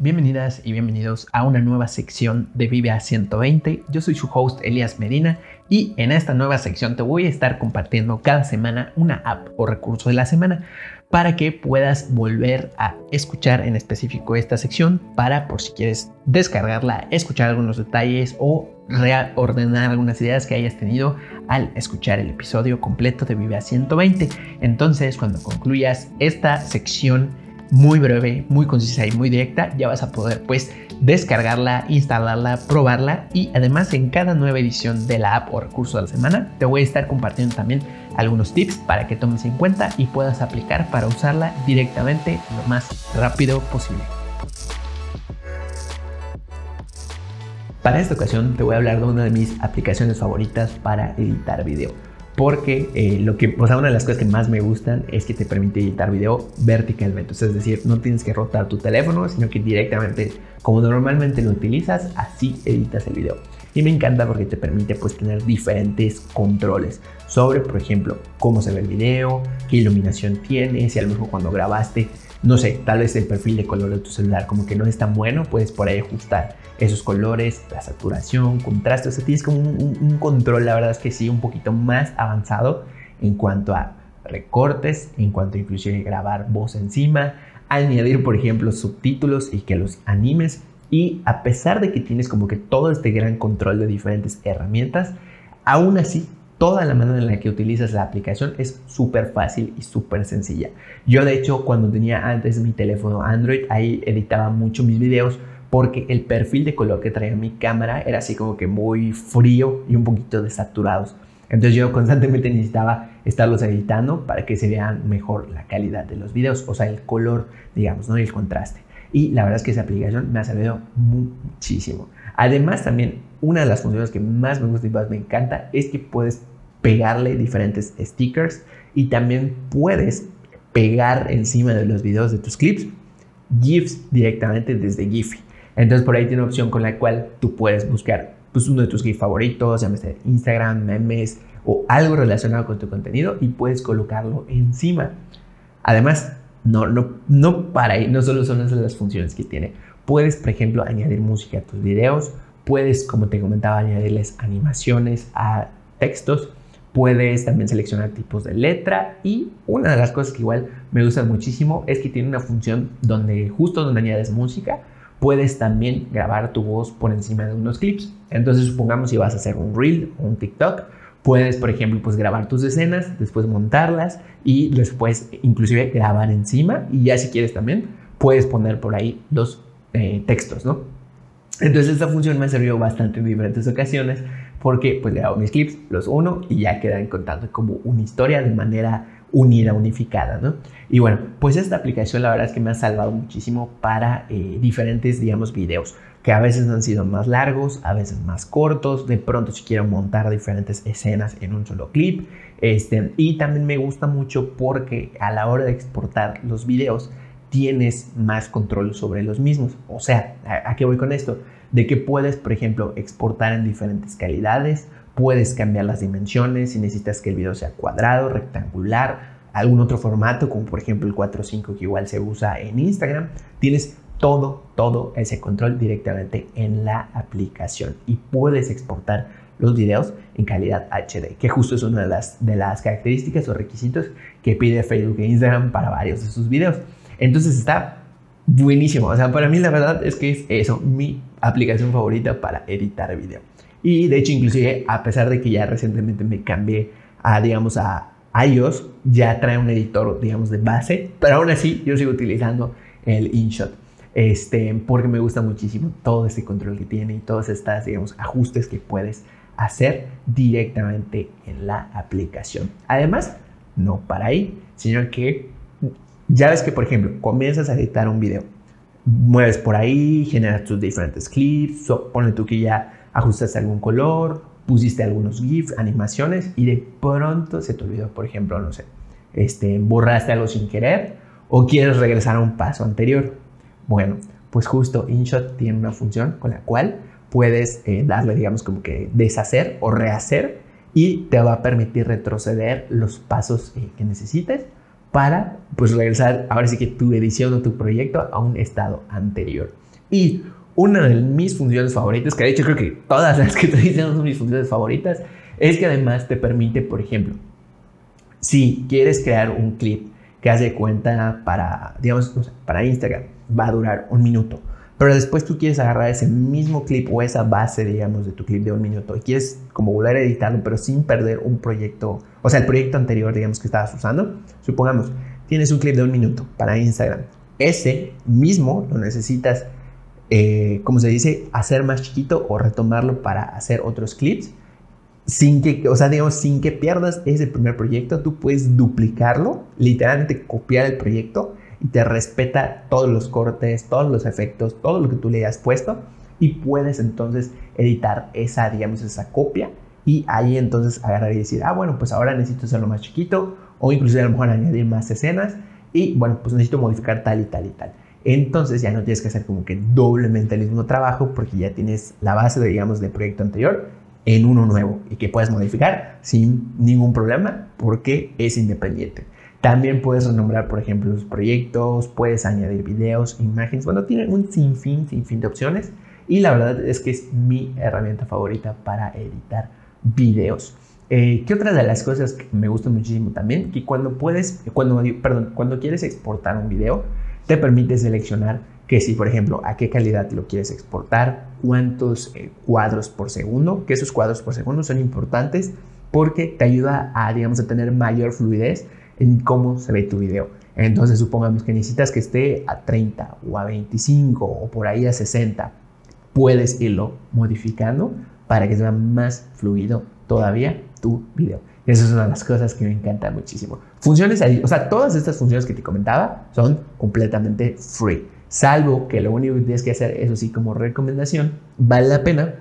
Bienvenidas y bienvenidos a una nueva sección de Vive a 120. Yo soy su host Elias Medina y en esta nueva sección te voy a estar compartiendo cada semana una app o recurso de la semana para que puedas volver a escuchar en específico esta sección para por si quieres descargarla, escuchar algunos detalles o reordenar algunas ideas que hayas tenido al escuchar el episodio completo de Vive a 120. Entonces, cuando concluyas esta sección muy breve, muy concisa y muy directa, ya vas a poder pues descargarla, instalarla, probarla y además en cada nueva edición de la app o recurso de la semana te voy a estar compartiendo también algunos tips para que tomes en cuenta y puedas aplicar para usarla directamente lo más rápido posible. Para esta ocasión te voy a hablar de una de mis aplicaciones favoritas para editar video porque eh, lo que, o sea, una de las cosas que más me gustan es que te permite editar video verticalmente, es decir, no tienes que rotar tu teléfono, sino que directamente, como normalmente lo utilizas, así editas el video. Y me encanta porque te permite pues tener diferentes controles sobre, por ejemplo, cómo se ve el video, qué iluminación tiene, si a lo mejor cuando grabaste no sé, tal vez el perfil de color de tu celular como que no es tan bueno, puedes por ahí ajustar esos colores, la saturación, contraste, o sea, tienes como un, control, la verdad es que sí, un poquito más avanzado en cuanto a recortes, en cuanto a inclusive grabar voz encima, añadir, por ejemplo, subtítulos y que los animes. Y a pesar de que tienes como que todo este gran control de diferentes herramientas, aún así toda la manera en la que utilizas la aplicación es súper fácil y súper sencilla. Yo de hecho cuando tenía antes mi teléfono Android, ahí editaba mucho mis videos porque el perfil de color que traía mi cámara era así como que muy frío y un poquito desaturados. Entonces yo constantemente necesitaba estarlos editando para que se vean mejor la calidad de los videos, o sea, el color, digamos, ¿no? Y el contraste. Y la verdad es que esa aplicación me ha servido muchísimo. Además, también una de las funciones que más me gusta y más me encanta es que puedes pegarle diferentes stickers y también puedes pegar encima de los videos de tus clips GIFs directamente desde Giphy. Entonces por ahí tiene una opción con la cual tú puedes buscar pues, uno de tus GIFs favoritos, llámese Instagram, memes o algo relacionado con tu contenido y puedes colocarlo encima. Además, no, no, no para ahí, no solo son esas las funciones que tiene. Puedes, por ejemplo, añadir música a tus videos, puedes, como te comentaba, añadirles animaciones a textos, puedes también seleccionar tipos de letra y una de las cosas que igual me gusta muchísimo es que tiene una función donde justo donde añades música, puedes también grabar tu voz por encima de unos clips. Entonces, supongamos si vas a hacer un reel o un TikTok, puedes, por ejemplo, pues grabar tus escenas, después montarlas y después inclusive grabar encima y ya si quieres también puedes poner por ahí los eh, textos, ¿no? Entonces esta función me ha servido bastante en diferentes ocasiones porque pues grabo mis clips, los uno y ya quedan contando como una historia de manera unida, unificada, ¿no? Y bueno, pues esta aplicación la verdad es que me ha salvado muchísimo para eh, diferentes, digamos, videos que a veces han sido más largos, a veces más cortos, de pronto si quiero montar diferentes escenas en un solo clip, este, y también me gusta mucho porque a la hora de exportar los videos tienes más control sobre los mismos. O sea, ¿a, qué voy con esto? De que puedes, por ejemplo, exportar en diferentes calidades, puedes cambiar las dimensiones si necesitas que el video sea cuadrado, rectangular, algún otro formato, como por ejemplo el 4.5 que igual se usa en Instagram. Tienes todo, todo ese control directamente en la aplicación y puedes exportar los videos en calidad HD, que justo es una de las, de las características o requisitos que pide Facebook e Instagram para varios de sus videos. Entonces está buenísimo. O sea, para mí la verdad es que es eso, mi aplicación favorita para editar video. Y de hecho, inclusive, a pesar de que ya recientemente me cambié a, digamos, a iOS, ya trae un editor, digamos, de base, pero aún así yo sigo utilizando el InShot. Este, porque me gusta muchísimo todo este control que tiene y todos estos, digamos, ajustes que puedes hacer directamente en la aplicación. Además, no para ahí, sino que ya ves que, por ejemplo, comienzas a editar un video, mueves por ahí, generas tus diferentes clips, pone tú que ya ajustaste algún color, pusiste algunos GIFs, animaciones y de pronto se te olvidó, por ejemplo, no sé, este, borraste algo sin querer o quieres regresar a un paso anterior. Bueno, pues justo InShot tiene una función con la cual puedes eh, darle, digamos, como que deshacer o rehacer y te va a permitir retroceder los pasos eh, que necesites para pues regresar ahora sí que tu edición o tu proyecto a un estado anterior. Y una de mis funciones favoritas, que de hecho creo que todas las que estoy diciendo son mis funciones favoritas, es que además te permite, por ejemplo, si quieres crear un clip que hace cuenta para, digamos, para Instagram, va a durar un minuto. Pero después tú quieres agarrar ese mismo clip o esa base, digamos, de tu clip de un minuto y quieres como volver a editarlo, pero sin perder un proyecto, o sea, el proyecto anterior, digamos, que estabas usando. Supongamos, tienes un clip de un minuto para Instagram. Ese mismo lo necesitas, eh, como se dice, hacer más chiquito o retomarlo para hacer otros clips. Sin que, o sea, digamos, sin que pierdas ese primer proyecto, tú puedes duplicarlo, literalmente copiar el proyecto y te respeta todos los cortes, todos los efectos, todo lo que tú le hayas puesto y puedes entonces editar esa, digamos, esa copia y ahí entonces agarrar y decir, ah, bueno, pues ahora necesito hacerlo más chiquito o incluso a lo mejor añadir más escenas y bueno, pues necesito modificar tal y tal y tal. Entonces ya no tienes que hacer como que doblemente el mismo trabajo porque ya tienes la base, digamos, del proyecto anterior en uno nuevo y que puedes modificar sin ningún problema porque es independiente. También puedes renombrar, por ejemplo, los proyectos, puedes añadir videos, imágenes. Bueno, tiene un sinfín, sinfín de opciones. Y la verdad es que es mi herramienta favorita para editar videos. Eh, ¿Qué otra de las cosas que me gusta muchísimo también? Que cuando puedes, cuando, perdón, cuando quieres exportar un video, te permite seleccionar que si, por ejemplo, a qué calidad lo quieres exportar, cuántos eh, cuadros por segundo, que esos cuadros por segundo son importantes porque te ayuda a, digamos, a tener mayor fluidez en cómo se ve tu video. Entonces supongamos que necesitas que esté a 30 o a 25 o por ahí a 60. Puedes irlo modificando para que sea más fluido todavía tu video. Esa es una de las cosas que me encanta muchísimo. Funciones ahí, o sea, todas estas funciones que te comentaba son completamente free. Salvo que lo único que tienes que hacer, eso sí, como recomendación, vale la pena.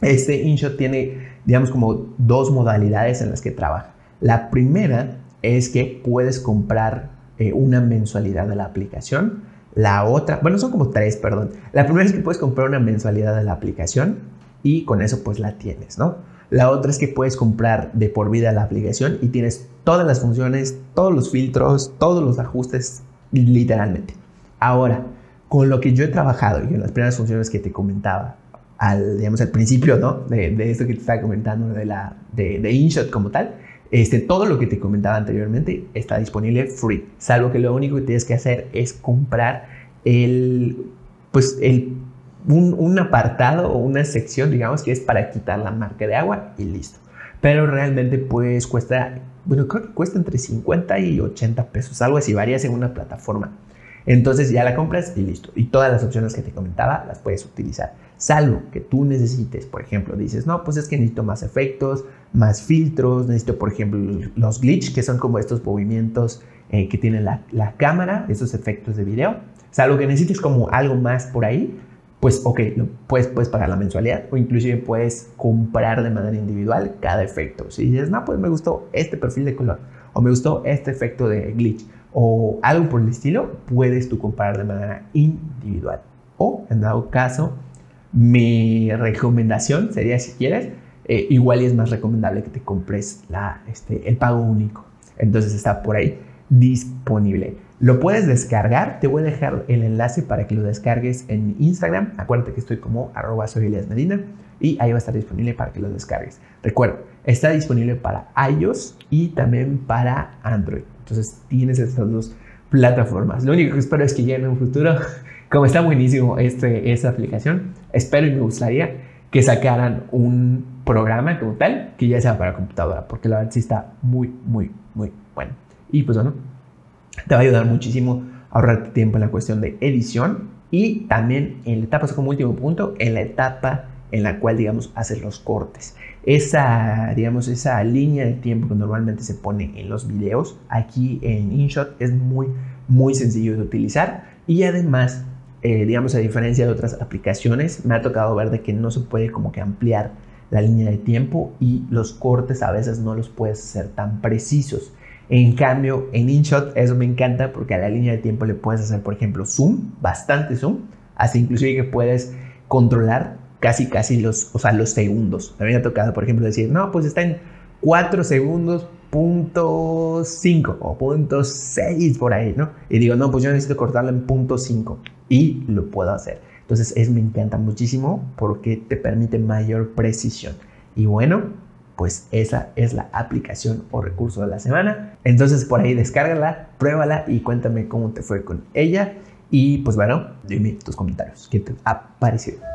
Este InShot tiene, digamos, como dos modalidades en las que trabaja. La primera es que puedes comprar eh, una mensualidad de la aplicación. La otra, bueno, son como tres, perdón. La primera es que puedes comprar una mensualidad de la aplicación y con eso pues la tienes, ¿no? La otra es que puedes comprar de por vida la aplicación y tienes todas las funciones, todos los filtros, todos los ajustes, literalmente. Ahora, con lo que yo he trabajado y en las primeras funciones que te comentaba, al, digamos, al principio, ¿no? De, esto que te estaba comentando de, la, de, de InShot como tal, este, todo lo que te comentaba anteriormente está disponible free, salvo que lo único que tienes que hacer es comprar el, pues el, un, apartado o una sección, digamos, que es para quitar la marca de agua y listo. Pero realmente pues cuesta, bueno, creo que cuesta entre 50 y 80 pesos, algo así, varía según una plataforma. Entonces ya la compras y listo. Y todas las opciones que te comentaba las puedes utilizar. Salvo que tú necesites, por ejemplo, dices, no, pues es que necesito más efectos, más filtros, necesito, por ejemplo, los glitch, que son como estos movimientos eh, que tiene la, cámara, estos efectos de video. Salvo que necesites como algo más por ahí, pues ok, lo puedes, puedes pagar la mensualidad o inclusive puedes comprar de manera individual cada efecto. Si dices, no, pues me gustó este perfil de color o me gustó este efecto de glitch o algo por el estilo, puedes tú comprar de manera individual. O en dado caso, mi recomendación sería si quieres, eh, igual es más recomendable que te compres este, el pago único. Entonces está por ahí disponible. Lo puedes descargar, te voy a dejar el enlace para que lo descargues en Instagram. Acuérdate que estoy como arroba y ahí va a estar disponible para que lo descargues. Recuerda, está disponible para iOS y también para Android. Entonces tienes estas dos plataformas. Lo único que espero es que llegue en un futuro, como está buenísimo este, esta aplicación, espero y me gustaría que sacaran un programa como tal que ya sea para computadora, porque la verdad sí está muy, muy, muy bueno. Y pues bueno, te va a ayudar muchísimo a ahorrarte tiempo en la cuestión de edición y también en la etapa, como último punto, en la etapa en la cual, digamos, haces los cortes. Esa, digamos, esa línea de tiempo que normalmente se pone en los videos, aquí en InShot es muy, muy sencillo de utilizar y además, eh, digamos, a diferencia de otras aplicaciones, me ha tocado ver de que no se puede como que ampliar la línea de tiempo y los cortes a veces no los puedes hacer tan precisos. En cambio, en InShot eso me encanta porque a la línea de tiempo le puedes hacer, por ejemplo, zoom, bastante zoom, así inclusive que puedes controlar casi, casi los, o sea, los segundos. Me ha tocado, por ejemplo, decir, no, pues está en 4 segundos punto 5 o punto 6 por ahí, ¿no? Y digo, no, pues yo necesito cortarlo en punto 5 y lo puedo hacer. Entonces, eso me encanta muchísimo porque te permite mayor precisión. Y bueno, pues esa es la aplicación o recurso de la semana. Entonces, por ahí descárgala, pruébala y cuéntame cómo te fue con ella. Y pues bueno, dime tus comentarios. ¿Qué te ha parecido?